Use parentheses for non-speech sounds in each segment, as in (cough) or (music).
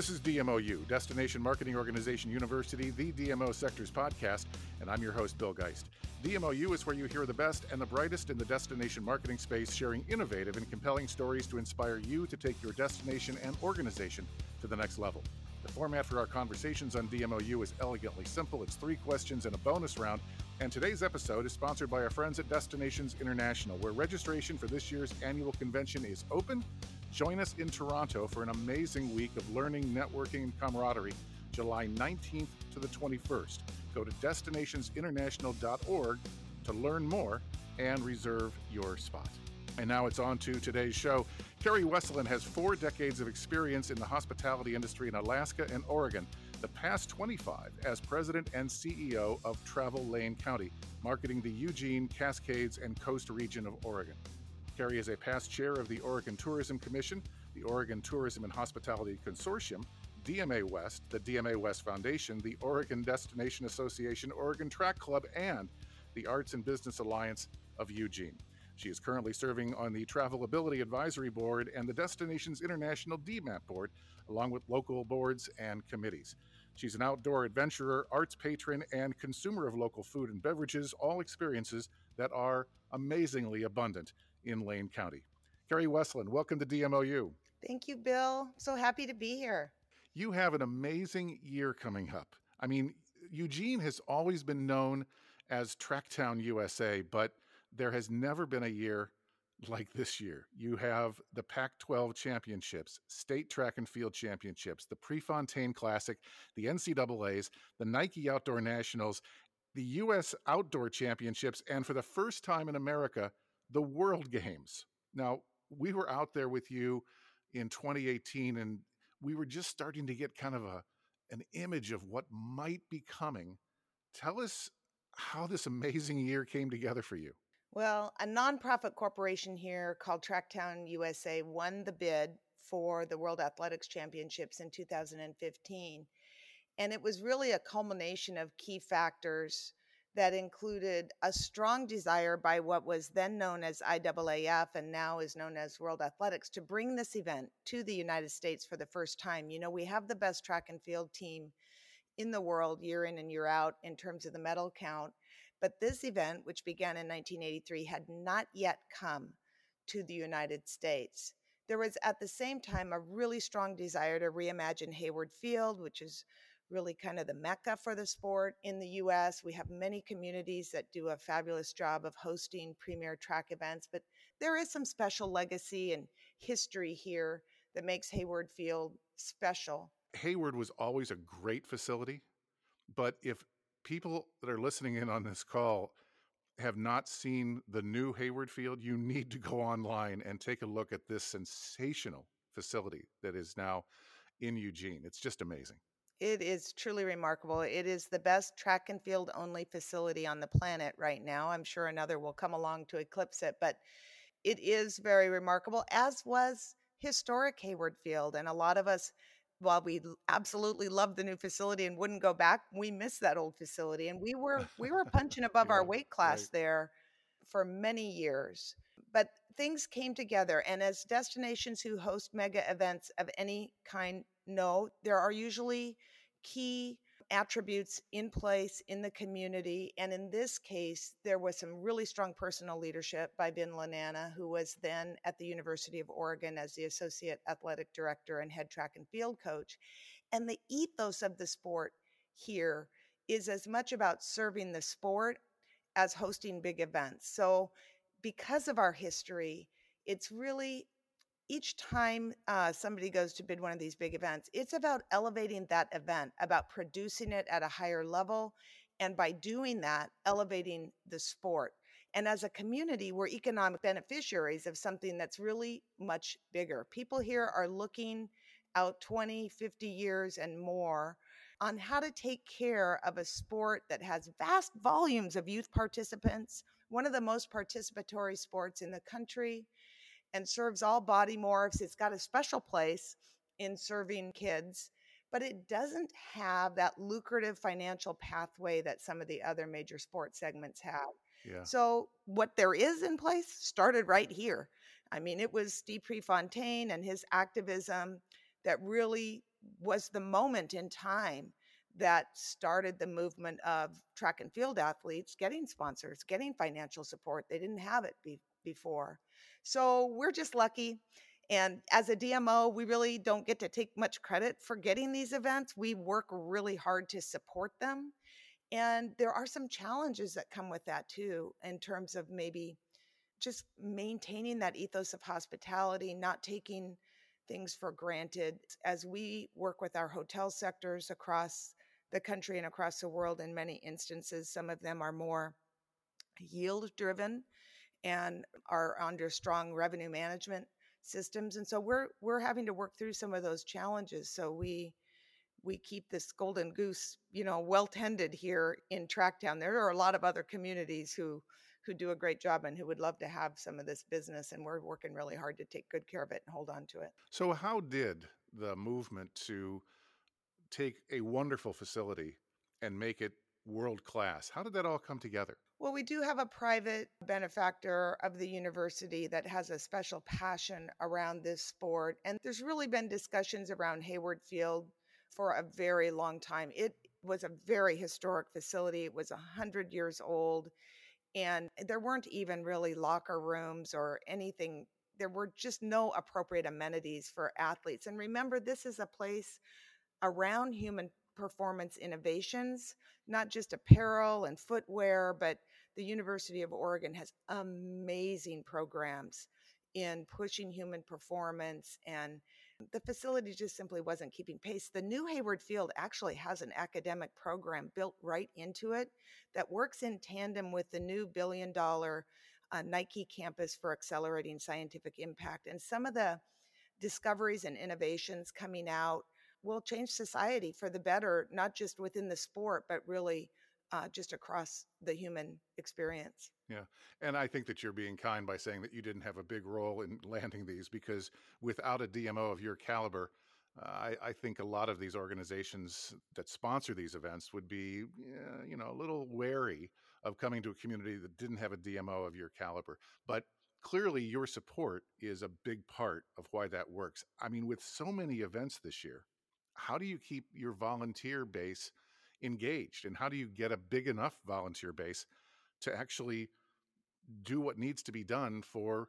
This is DMOU, Destination Marketing Organization University, the DMO Sectors podcast, and I'm your host, Bill Geist. DMOU is where you hear the best and the brightest in the destination marketing space, sharing innovative and compelling stories to inspire you to take your destination and organization to the next level. The format for our conversations on DMOU is elegantly simple. It's three questions and a bonus round. And today's episode is sponsored by our friends at Destinations International, where registration for this year's annual convention is open Join us in Toronto for an amazing week of learning, networking, and camaraderie, July 19th to the 21st. Go to destinationsinternational.org to learn more and reserve your spot. And now it's on to today's show. Kari Westlund has four decades of experience in the hospitality industry in Alaska and Oregon, the past 25 as president and CEO of Travel Lane County, marketing the Eugene, Cascades, and Coast region of Oregon. Kari is a past chair of the Oregon Tourism Commission, the Oregon Tourism and Hospitality Consortium, DMA West, the DMA West Foundation, the Oregon Destination Association, Oregon Track Club, and the Arts and Business Alliance of Eugene. She is currently serving on the Travelability Advisory Board and the Destinations International DMAP Board, along with local boards and committees. She's an outdoor adventurer, arts patron, and consumer of local food and beverages, all experiences that are amazingly abundant in Lane County. Kari Westlund, welcome to DMOU. Thank you, Bill. So happy to be here. You have an amazing year coming up. I mean, Eugene has always been known as Tracktown USA, but there has never been a year like this year. You have the Pac 12 championships, state track and field championships, the Prefontaine Classic, the NCAAs, the Nike Outdoor Nationals, the U.S. Outdoor Championships, and for the first time in America, the World Games. Now, we were out there with you in 2018 and we were just starting to get kind of a an image of what might be coming. Tell us how this amazing year came together for you. Well, a nonprofit corporation here called Tracktown USA won the bid for the World Athletics Championships in 2015. And it was really a culmination of key factors that included a strong desire by what was then known as IAAF and now is known as World Athletics to bring this event to the United States for the first time. You know, we have the best track and field team in the world year in and year out in terms of the medal count. But this event, which began in 1983, had not yet come to the United States. There was at the same time a really strong desire to reimagine Hayward Field, which is really kind of the mecca for the sport in the US. We have many communities that do a fabulous job of hosting premier track events, but there is some special legacy and history here that makes Hayward Field special. Hayward was always a great facility, but if people that are listening in on this call have not seen the new Hayward Field, you need to go online and take a look at this sensational facility that is now in Eugene. It's just amazing. It is truly remarkable. It is the best track and field only facility on the planet right now. I'm sure another will come along to eclipse it, but it is very remarkable, as was historic Hayward Field. And a lot of us, while we absolutely love the new facility and wouldn't go back, we miss that old facility. And we were we were punching (laughs) above yeah, our weight class right. there for many years. But things came together. And as destinations who host mega events of any kind no, there are usually key attributes in place in the community. And in this case, there was some really strong personal leadership by Vin Lananna, who was then at the University of Oregon as the associate athletic director and head track and field coach. And the ethos of the sport here is as much about serving the sport as hosting big events. So, because of our history, it's really each time uh, somebody goes to bid one of these big events, it's about elevating that event, about producing it at a higher level. And by doing that, elevating the sport. And as a community, we're economic beneficiaries of something that's really much bigger. People here are looking out 20, 50 years and more on how to take care of a sport that has vast volumes of youth participants, one of the most participatory sports in the country and serves all body morphs. It's got a special place in serving kids, but it doesn't have that lucrative financial pathway that some of the other major sports segments have. Yeah. So what there is in place started right here. I mean, it was Steve Prefontaine and his activism that really was the moment in time that started the movement of track and field athletes getting sponsors, getting financial support. They didn't have it be- before. So we're just lucky. And as a DMO, we really don't get to take much credit for getting these events. We work really hard to support them. And there are some challenges that come with that too, in terms of maybe just maintaining that ethos of hospitality, not taking things for granted. As we work with our hotel sectors across the country and across the world, in many instances, some of them are more yield driven and are under strong revenue management systems and so we're we're having to work through some of those challenges so we we keep this golden goose you know well tended here in tracktown. There are a lot of other communities who who do a great job and who would love to have some of this business and we're working really hard to take good care of it and hold on to it. So how did the movement to take a wonderful facility and make it world class how did that all come together well, we do have a private benefactor of the university that has a special passion around this sport. And there's really been discussions around Hayward Field for a very long time. It was a very historic facility, it was 100 years old, and there weren't even really locker rooms or anything. There were just no appropriate amenities for athletes. And remember, this is a place around human performance innovations, not just apparel and footwear, but the University of Oregon has amazing programs in pushing human performance and the facility just simply wasn't keeping pace. The new Hayward Field actually has an academic program built right into it that works in tandem with the new billion dollar uh, Nike campus for accelerating scientific impact. And some of the discoveries and innovations coming out will change society for the better, not just within the sport, but really uh, just across the human experience. Yeah. And I think that you're being kind by saying that you didn't have a big role in (laughs) landing these because without a DMO of your caliber, uh, I, I, think a lot of these organizations that sponsor these events would be, uh, you know, a little wary of coming to a community that didn't have a DMO of your caliber. But clearly, your support is a big part of why that works. I mean, with so many events this year, how do you keep your volunteer base engaged and how do you get a big enough volunteer base to actually do what needs to be done for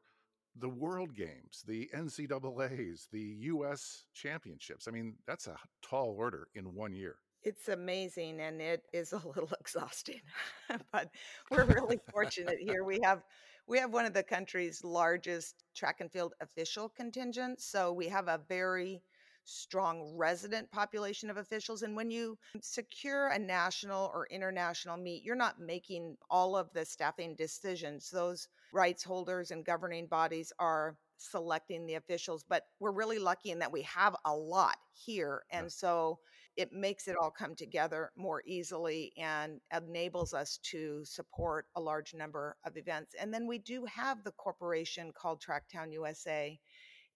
the world games the ncaa's the us championships? I mean that's a tall order in one year. It's amazing and it is a little (laughs) exhausting (laughs) but we're really fortunate (laughs) here. We have we have one of the country's largest track and field official contingents so we have a very strong resident population of officials. And when you secure a national or international meet, you're not making all of the staffing decisions. Those rights holders and governing bodies are selecting the officials, but we're really lucky in that we have a lot here. And so it makes it all come together more easily and enables us to support a large number of events. And then we do have the corporation called Tracktown USA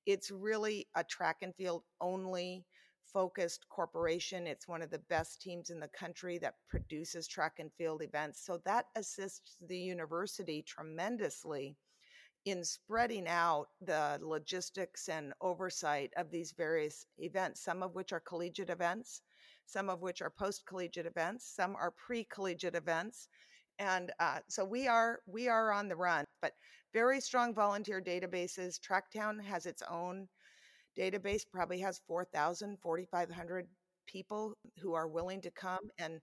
it's really a track and field only focused corporation. It's one of the best teams in the country that produces track and field events. So that assists the university tremendously in spreading out the logistics and oversight of these various events, some of which are collegiate events, some of which are post collegiate events, some are pre collegiate events. And uh, so we are we are on the run, but very strong volunteer databases. Tracktown has its own database, probably has 4,000, 4,500 people who are willing to come. And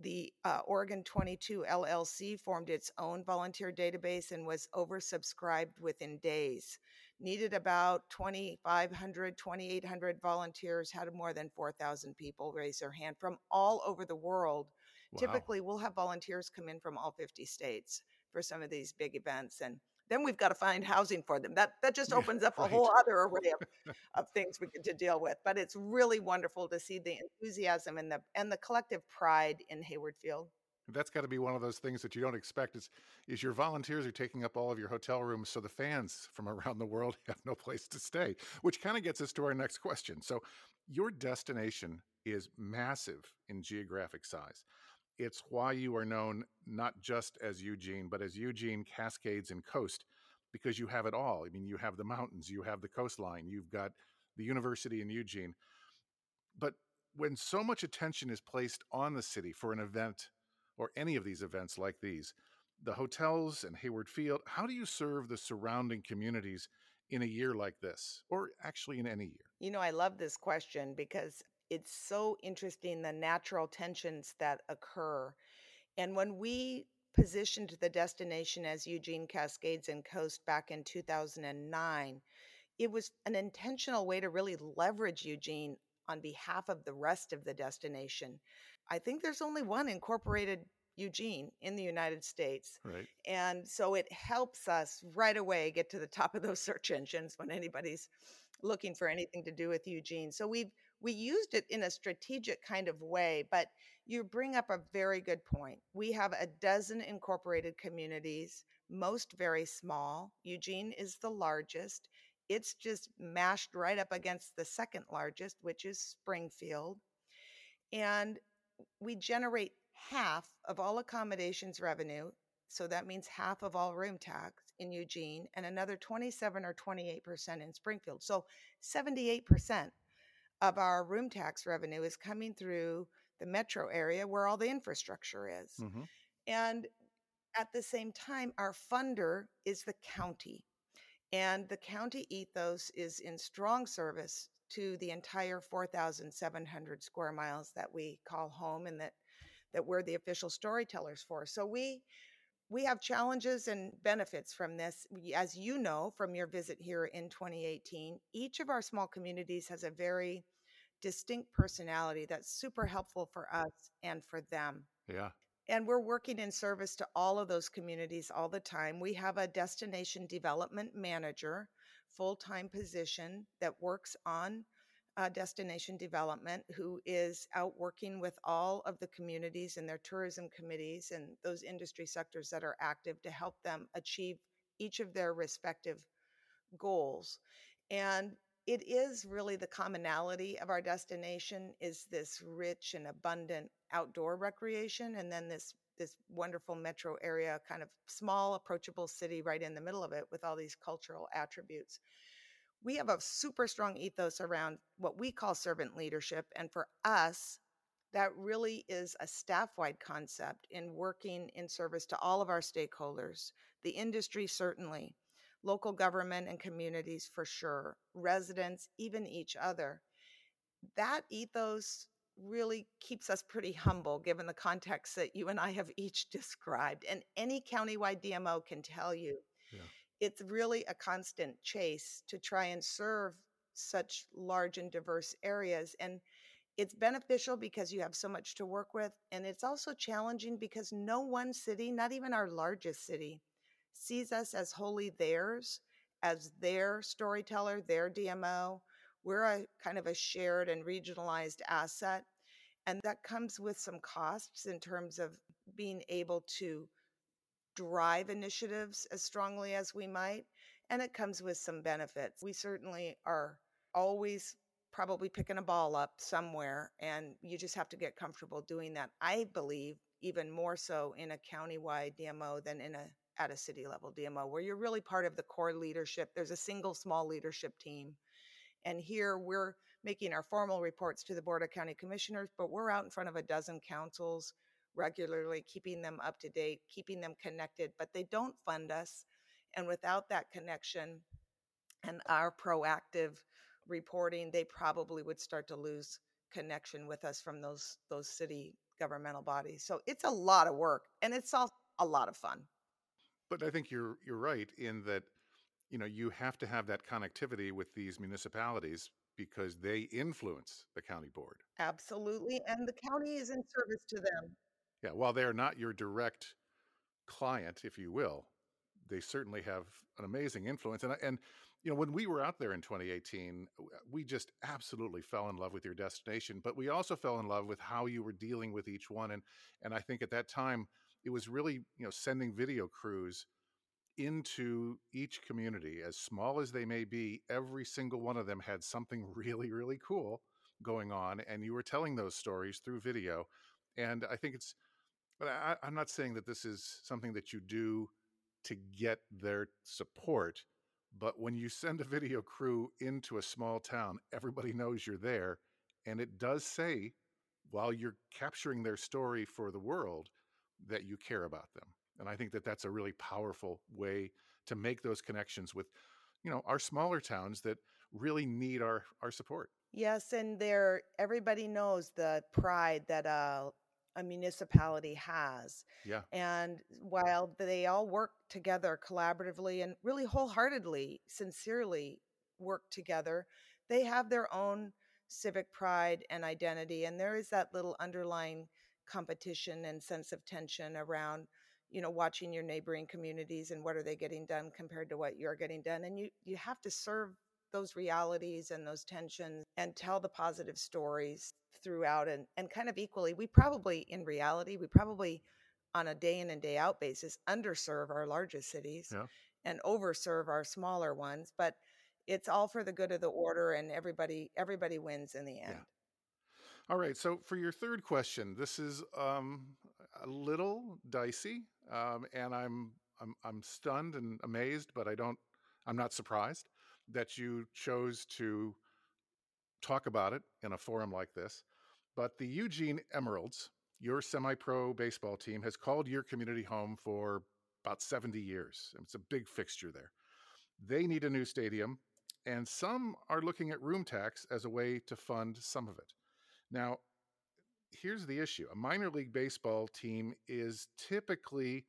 the uh, Oregon 22 LLC formed its own volunteer database and was oversubscribed within days. Needed about 2,500, 2,800 volunteers, had more than 4,000 people raise their hand from all over the world. Wow. Typically, we'll have volunteers come in from all 50 states for some of these big events. And then we've got to find housing for them. That that just opens up right. a whole other array of, (laughs) of things we get to deal with. But it's really wonderful to see the enthusiasm and the and the collective pride in Hayward Field. That's got to be one of those things that you don't expect. Is is your volunteers are taking up all of your hotel rooms, so the fans from around the world (laughs) have no place to stay. Which kind of gets us to our next question. So, your destination is massive in geographic size. It's why you are known not just as Eugene, but as Eugene Cascades and Coast, because you have it all. I mean, you have the mountains, you have the coastline, you've got the university in Eugene. But when so much attention is placed on the city for an event or any of these events like these, the hotels and Hayward Field, how do you serve the surrounding communities in a year like this, or actually in any year? You know, I love this question because it's so interesting the natural tensions that occur. And when we positioned the destination as Eugene Cascades and Coast back in 2009, it was an intentional way to really leverage Eugene on behalf of the rest of the destination. I think there's only one incorporated Eugene in the United States. Right. And so it helps us right away get to the top of those (laughs) search engines when anybody's looking for anything to do with Eugene. So we've we used it in a strategic kind of way, but you bring up a very good point. We have a dozen incorporated communities, most very small. Eugene is the largest. It's just mashed right up against the second largest, which is Springfield. And we generate half of all accommodations revenue. So that means half of all room tax in Eugene and another 27 or 28% in Springfield. So 78% of our room tax revenue is coming through the metro area where all the infrastructure is. Mm-hmm. And at the same time, our funder is the county. And the county ethos is in strong service to the entire 4,700 square miles that we call home and that that we're the official storytellers for. So we we have challenges and benefits from this. As you know from your visit here in 2018, each of our small communities has a very distinct personality that's super helpful for us and for them. Yeah. And we're working in service to all of those communities all the time. We have a destination development manager, full time position that works on uh, destination development who is out working with all of the communities and their tourism committees and those industry sectors that are active to help them achieve each of their respective goals. And it is really the commonality of our destination is this rich and abundant outdoor recreation and then this this wonderful metro area kind of small approachable city right in the middle of it with all these cultural attributes we have a super strong ethos around what we call servant leadership. And for us, that really is a staff wide concept in working in service to all of our stakeholders, the industry, certainly, local government and communities for sure, residents, even each other. That ethos really keeps us pretty humble given the context that you and I have each (laughs) described. And any countywide DMO can tell you yeah it's really a constant chase to try and serve such large and diverse areas. And it's beneficial because you have so much to work with. And it's also challenging because no one city, not even our largest city, sees us as wholly theirs, as their storyteller, their DMO. We're a kind of a shared and regionalized asset. And that comes with some costs in terms of being able to drive initiatives as strongly as we might. And it comes with some benefits. We certainly are always probably picking a ball up somewhere, and you just have to get comfortable doing that. I believe even more so in a countywide DMO than in a at a city level DMO, where you're really part of the core leadership. There's a single small leadership team. And here we're making our formal reports to the Board of County Commissioners, but we're out in front of a dozen councils regularly, keeping them up to date, keeping them connected, but they don't fund us. And without that connection and our proactive reporting, they probably would start to lose connection with us from those those city governmental bodies. So it's a lot of work and it's all a lot of fun. But I think you're you're right in that you know you have to have that connectivity with these municipalities because they influence the county board. Absolutely and the county is in service to them. Yeah, while they're not your direct client, if you will, they certainly have an amazing influence. And and you know, when we were out there in 2018, we just absolutely fell in love with your destination, but we also fell in love with how you were dealing with each one. And and I think at that time it was really you know sending video crews into each community, as small as they may be. Every single one of them had something (laughs) really really cool going on, and you were telling those stories through video. And I think it's but I, I'm not saying that this is something that you do to get their support, But when you send a video crew into a small town, everybody knows you're there. And it does say, while you're capturing their story for the world, that you care about them. And I think that that's a really powerful way to make those connections with, you know, our smaller towns that really need our our support. Yes, and there everybody knows the pride that a a municipality has. Yeah. And while they all work together collaboratively and really wholeheartedly, sincerely work together, they have their own civic pride and identity and there is that little underlying competition and sense of tension around you know watching your neighboring communities and what are they getting done compared to what you're getting done and you you have to serve those realities and those tensions and tell the positive stories throughout and, and kind of equally we probably in reality we probably on a day in and day out basis underserve our largest cities Yeah. and overserve our smaller ones but it's all for the good of the order and everybody everybody wins in the end All right. So for your third question, this is um, a little dicey, um, and I'm I'm I'm stunned and amazed, but I don't I'm not surprised that you chose to talk about it in a forum like this. But the Eugene Emeralds, your semi-pro baseball team, has called your community home for about 70 years. It's a big fixture there. They need a new stadium, and some are looking at room tax as a way to fund some of it. Now, here's the issue a minor league baseball team is typically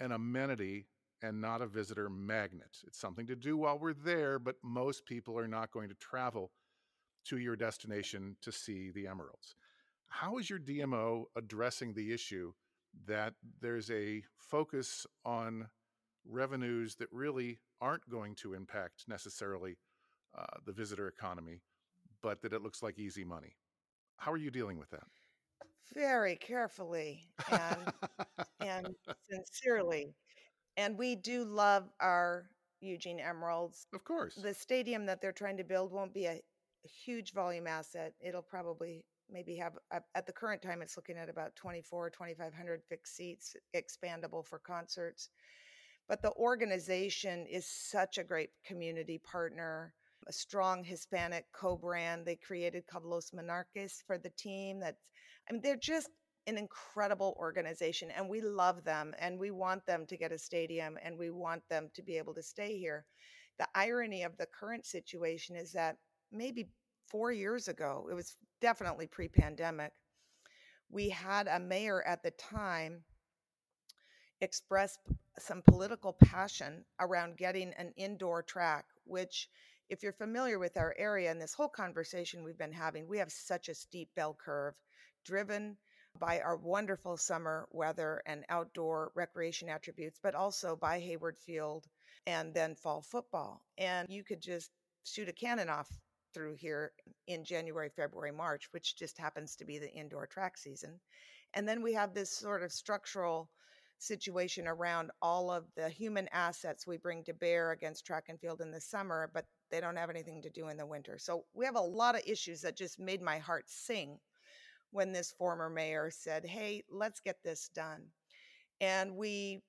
an amenity and not a visitor magnet. It's something to do while we're there, but most people are not going to travel to your destination to see the emeralds. How is your DMO addressing the issue that there's a focus on revenues that really aren't going to impact necessarily uh, the visitor economy, but that it looks like easy money? How are you dealing with that? very carefully and and sincerely and we do love our Eugene Emeralds of course. the stadium that they're trying to build won't be a huge volume asset. It'll probably maybe have at at the current time it's looking at about 24 2500 fixed seats expandable for concerts. But the organization is such a great community partner, a strong Hispanic co-brand they created called Los Monarcas for the team that's I mean they're just an incredible organization and we love them and we want them to get a stadium and we want them to be able to stay here. The irony of the current situation is that maybe four years ago, it was definitely pre pandemic, we had a mayor at the time express some political passion around getting an indoor track, which, if you're familiar with our area and this whole conversation we've been having, we have such a steep bell curve driven by our wonderful summer weather and outdoor recreation attributes, but also by Hayward Field and then fall football. And you could just shoot a cannon off through here in January, February, March, which just happens to be the indoor track season. And then we have this sort of structural situation around all of the human assets we bring to bear against track and field in the summer, but they don't have anything to do in the winter. So we have a lot of issues that just made my heart sing when this former mayor said, Hey, let's get this done. And we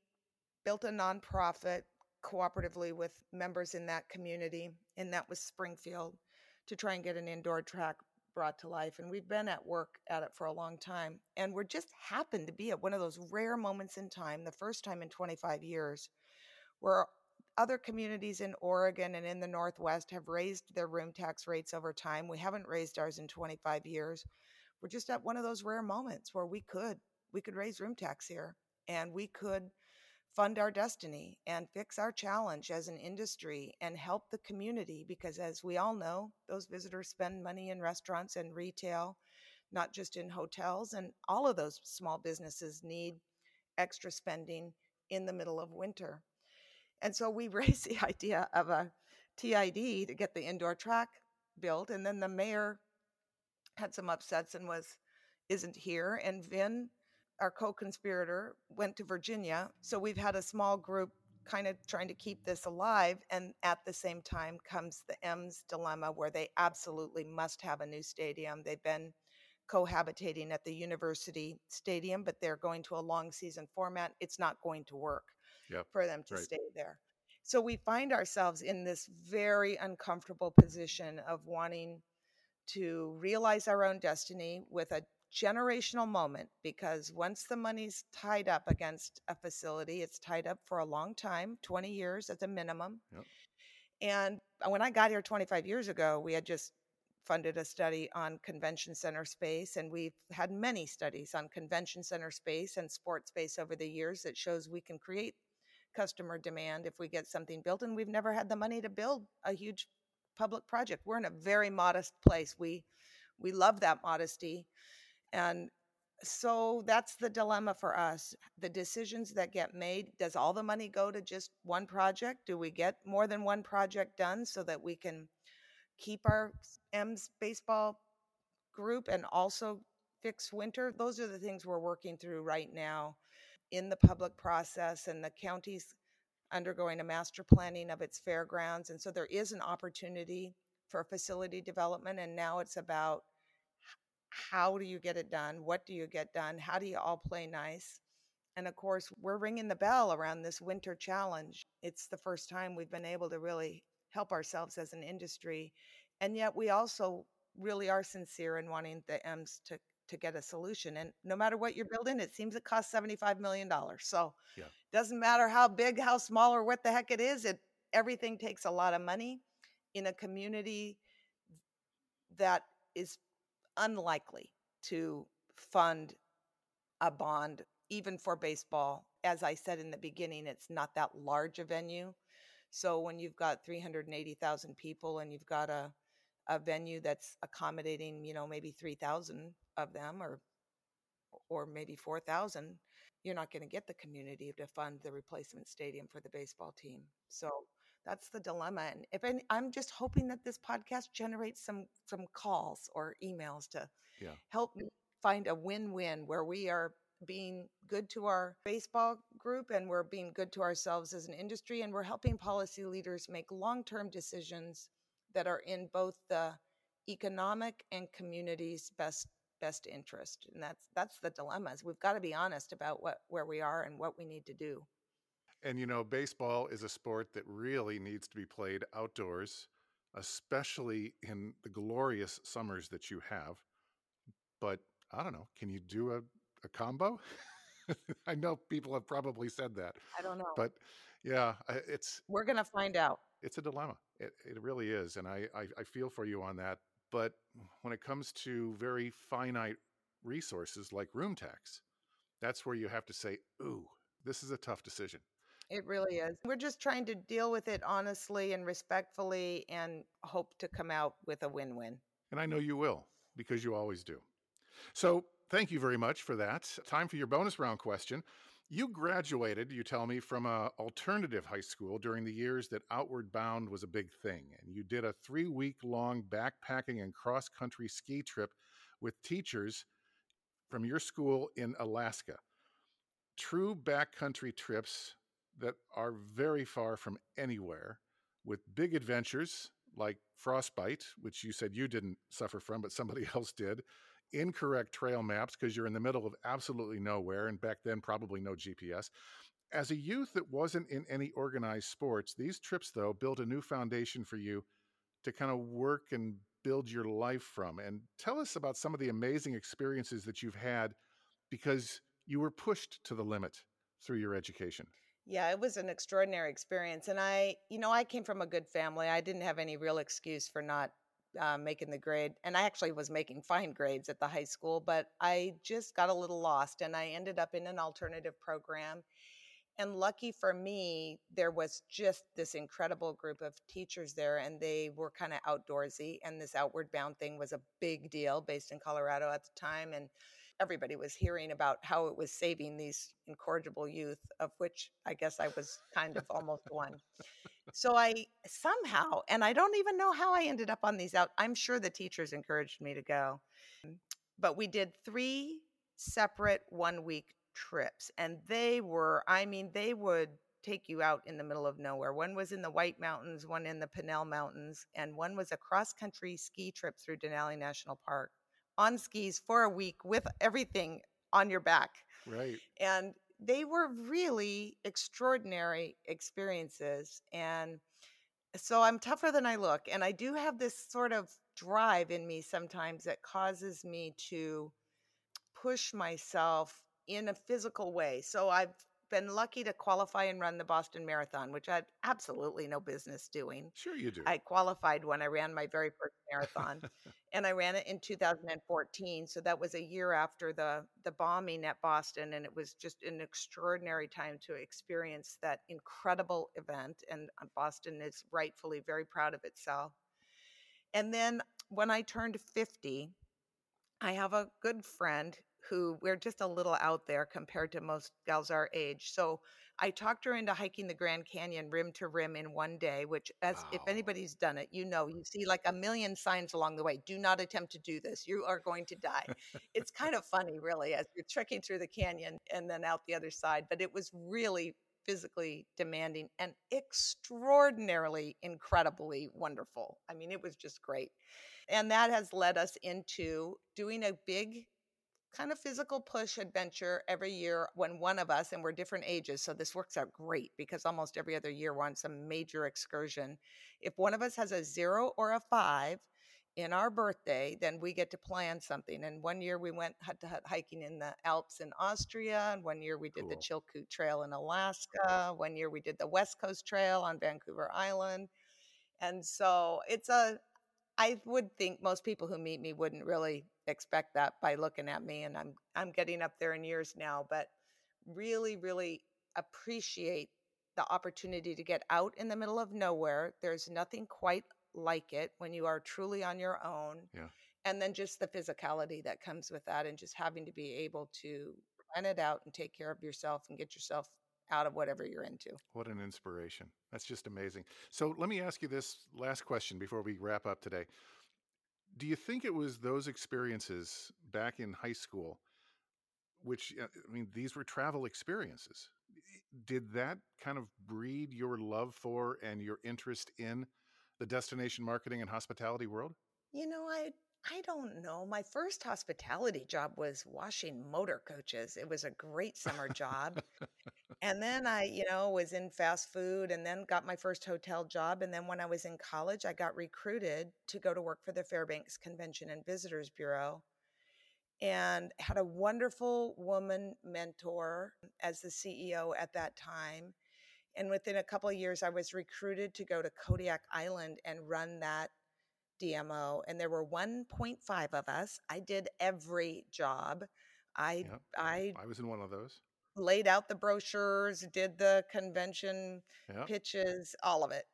built a nonprofit cooperatively with members in that community, and that was Springfield, to try and get an indoor track brought to life. And we've been at work at it for a long time. And we're just happened to be at one of those rare moments in time, the first time in 25 years, where other communities in Oregon and in the Northwest have raised their room tax rates over time. We haven't raised ours in 25 years. We're just at one of those rare moments where we could we could raise room tax here and we could fund our destiny and fix our challenge as an industry and help the community because as we all know those visitors spend money in restaurants and retail not just in hotels and all of those small businesses need extra spending in the middle of winter and so we (laughs) raised the idea of a TID to get the indoor track built and then the mayor had some upsets and was isn't here and Vin our co-conspirator went to Virginia. So we've had a small group kind of trying to keep this alive and at the same time comes the M's dilemma where they absolutely must have a new stadium. They've been cohabitating at the university stadium but they're going to a long season format. It's not going to work Yep. for them to right. stay there. So we find ourselves in this very uncomfortable position of wanting to realize our own destiny with a generational moment because once the money's tied up against a facility, it's tied up for a long time 20 years at the minimum. Yep. And uh, when I got here 25 years ago, we had just funded a study on convention center space and we've had many studies on convention center space and sports space over the years that shows we can create customer demand if we get something built and we've never had the money to build a huge public project. We're in a very modest place. We we love that modesty. And so that's the dilemma for us. The decisions that get made does all the money go to just one project? Do we get more than one project done so that we can keep our M's baseball group and also fix winter. Those are the things we're working through right now in the public process, and the county's undergoing a master planning of its fairgrounds. And so there is an opportunity for facility development, and now it's about how do you get it done? What do you get done? How do you all play nice? And of course, we're ringing the bell around this winter challenge. It's the first time we've been able to really help ourselves as an industry. And yet we also really are sincere in wanting the M's to to get a solution. And no matter what you're building, it seems it costs $75 million. So yeah. doesn't matter how big, how small, or what the heck it is, it everything takes a lot of money in a community that is unlikely to fund a bond, even for baseball. As I said in the beginning, it's not that large a venue. So when you've got 380,000 people and you've got a a venue that's accommodating, you know, maybe 3,000 of them or or maybe 4,000, you're not going to get the community to fund the replacement stadium for the baseball team. So that's the dilemma. And if any, I'm just hoping that this podcast generates some some calls or emails to yeah. help me find a win-win where we are being good to our baseball group and we're being good to ourselves as an industry and we're helping policy leaders make long-term decisions that are in both the economic and community's best best interest and that's that's the dilemmas we've got to be honest about what where we are and what we need to do and you know baseball is a sport that really needs to be played outdoors especially in the glorious summers that you have but i don't know can you do a a combo? (laughs) I know people have probably said that. I don't know. But yeah, it's we're gonna find out. It's a dilemma. It it really is, and I, I I feel for you on that. But when it comes to very finite resources like room tax, that's where you have to say, "Ooh, this is a tough decision." It really is. We're just trying to deal with it honestly and respectfully and hope to come out with a win win. And I know you will because you always do. So Thank you very much for that. Time for your bonus round question. You graduated, you tell me, from a alternative high school during the years that Outward Bound was a big thing, and you did a three week long backpacking and cross country ski trip with teachers from your school in Alaska. True backcountry trips that are very far from anywhere, with big adventures like frostbite, which you said you didn't suffer from, but somebody (laughs) else did incorrect trail maps because you're in the middle of absolutely nowhere, and back then, probably no GPS. As a youth that wasn't in any organized sports, these trips, though, built a new foundation for you to kind of work and build your life from. And tell us about some of the amazing experiences that you've had because you were pushed to the limit through your education. Yeah, it was an extraordinary experience. And I, you know, I came from a good family. I didn't have any real excuse for not uh, making the grade. And I actually was making fine grades at the high school, but I just got a little lost and I ended up in an alternative program. And lucky for me, there was just this incredible group of teachers there, and they were kind of outdoorsy. And this outward bound thing was a big deal based in Colorado at the time. And everybody was hearing about how it was saving these incorrigible youth, of which I guess I was kind of almost one so I somehow, and I don't even know how I ended up on these out. I'm sure the teachers encouraged me to go. Mm. But we did three separate one week trips, and they were, I mean, they would take you out in the middle of nowhere. One was in the White Mountains, one in the Pinnell Mountains, and one was a cross country ski trip through Denali National Park on skis for a week with everything on your back. Right. And they were really extraordinary experiences. And so I'm tougher than I look. And I do have this sort of drive in me sometimes that causes me to push myself in a physical way. So I've been lucky to qualify and run the Boston Marathon, which I had absolutely no business doing. Sure, you do. I qualified when I ran my very first marathon, and I ran it in 2014. So that was a year after the the bombing at Boston, and it was just an extraordinary time to experience that incredible event. And uh, Boston is rightfully very proud of itself. And then when I turned 50, I have a good friend who we're just a little out there compared to most gals our age. So I talked her into hiking the Grand Canyon rim to rim in one day, which, as wow. if anybody's done it, you know, you see like a million signs along the way. Do not attempt to do this. You are going to die. it's (laughs) kind of funny, really, as you're trekking through the canyon and then out the other side. But it was really physically demanding and extraordinarily, incredibly wonderful. I mean, it was just great. And that has led us into doing a big kind of physical push adventure every year when one of us, and we're different ages, so this works out great because almost every other year we're on some major excursion. If one of us has a zero or a five in our birthday, then we get to plan something. And one year we went hut to hut hiking in the Alps in Austria, and one year we did cool. the Chilkoot Trail in Alaska, one year we did the West Coast Trail on Vancouver Island. And so it's a I would think most people who meet me wouldn't really expect that by looking at me and I'm I'm getting up there in years now, but really really appreciate the opportunity to get out in the middle of nowhere. There's nothing quite like it when you are truly on your own. Yeah. And then just the physicality that comes with that and just having to be able to plan it out and take care of yourself and get yourself out of whatever you're into. What an inspiration. That's just amazing. So let me ask you this last question before we wrap up today do you think it was those experiences back in high school which i mean these were travel experiences did that kind of breed your love for and your interest in the destination marketing and hospitality world you know i i don't know my first hospitality job was washing motor coaches it was a great summer job (laughs) and then I, you know, was in fast food and then got my first hotel job. And then when I was in college, I got recruited to go to work for the Fairbanks Convention and Visitors Bureau and had a wonderful woman mentor as the CEO at that time. And within a couple of years, I was recruited to go to Kodiak Island and run that DMO. And there were 1.5 of us. I did every job. I yep. I I was in one of those laid out the brochures, did the convention yep. pitches, all of it,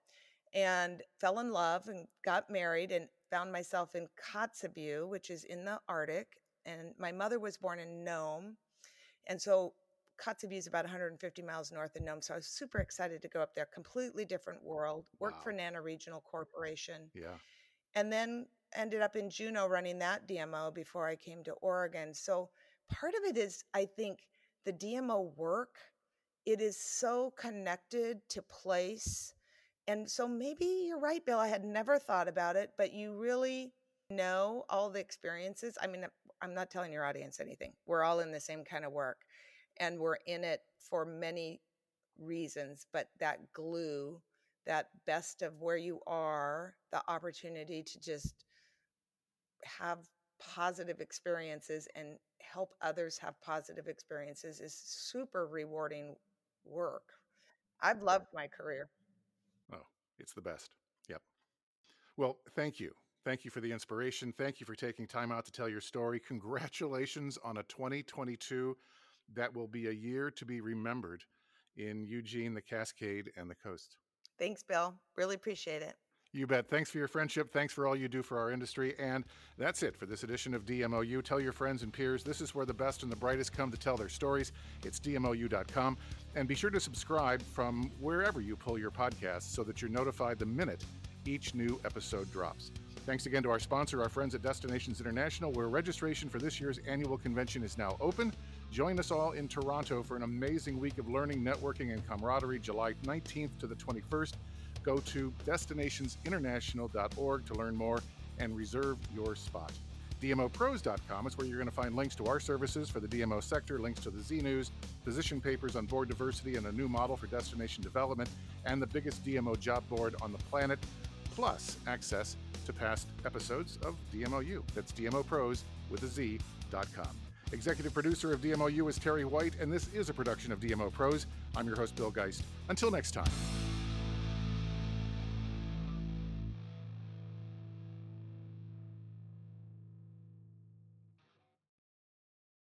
and fell in love and got married and found myself in Kotzebue, which is in the Arctic. And my mother was born in Nome. And so Kotzebue is about 150 miles north of Nome. So I was super excited to go up there. Completely different world. Worked wow. for Nana Regional Corporation. Yeah. And then ended up in Juneau running that DMO before I came to Oregon. So part of it is, I think, the DMO work, it is so connected to place. And so maybe you're right, Bill. I had never thought about it, but you really know all the experiences. I mean, I'm not telling your audience anything. We're all in the same kind of work and we're in it for many reasons, but that glue, that best of where you are, the opportunity to just have positive experiences and help others have positive experiences is super rewarding work. I've loved my career. Oh, it's the best. Yep. Well, thank you. Thank you for the inspiration. Thank you for taking time out to tell your story. Congratulations on a 2022 that will be a year to be remembered in Eugene, the Cascade, and the coast. Thanks, Bill. Really appreciate it. You bet. Thanks for your friendship. Thanks for all you do for our industry. And that's it for this edition of DMOU. Tell your friends and peers this is where the best and the brightest come to tell their stories. It's DMOU.com. And be sure to subscribe from wherever you pull your podcasts so that you're notified the minute each new episode drops. Thanks again to our sponsor, our friends at Destinations International, where registration for this year's annual convention is now open. Join us all in Toronto for an amazing week of learning, networking, and camaraderie, July 19th to the 21st. Go to destinationsinternational.org to learn more and reserve your spot. DMOproz.com is where you're going to find links to our services for the DMO sector, links to the Z News, position papers on board diversity and a new model for destination development, and the biggest DMO job board on the planet, plus access to past episodes of DMOU. That's DMOproz with a Z.com. Executive producer of DMOU is Terry White, and this is a production of DMOproz. I'm your host, Bill Geist. Until next time.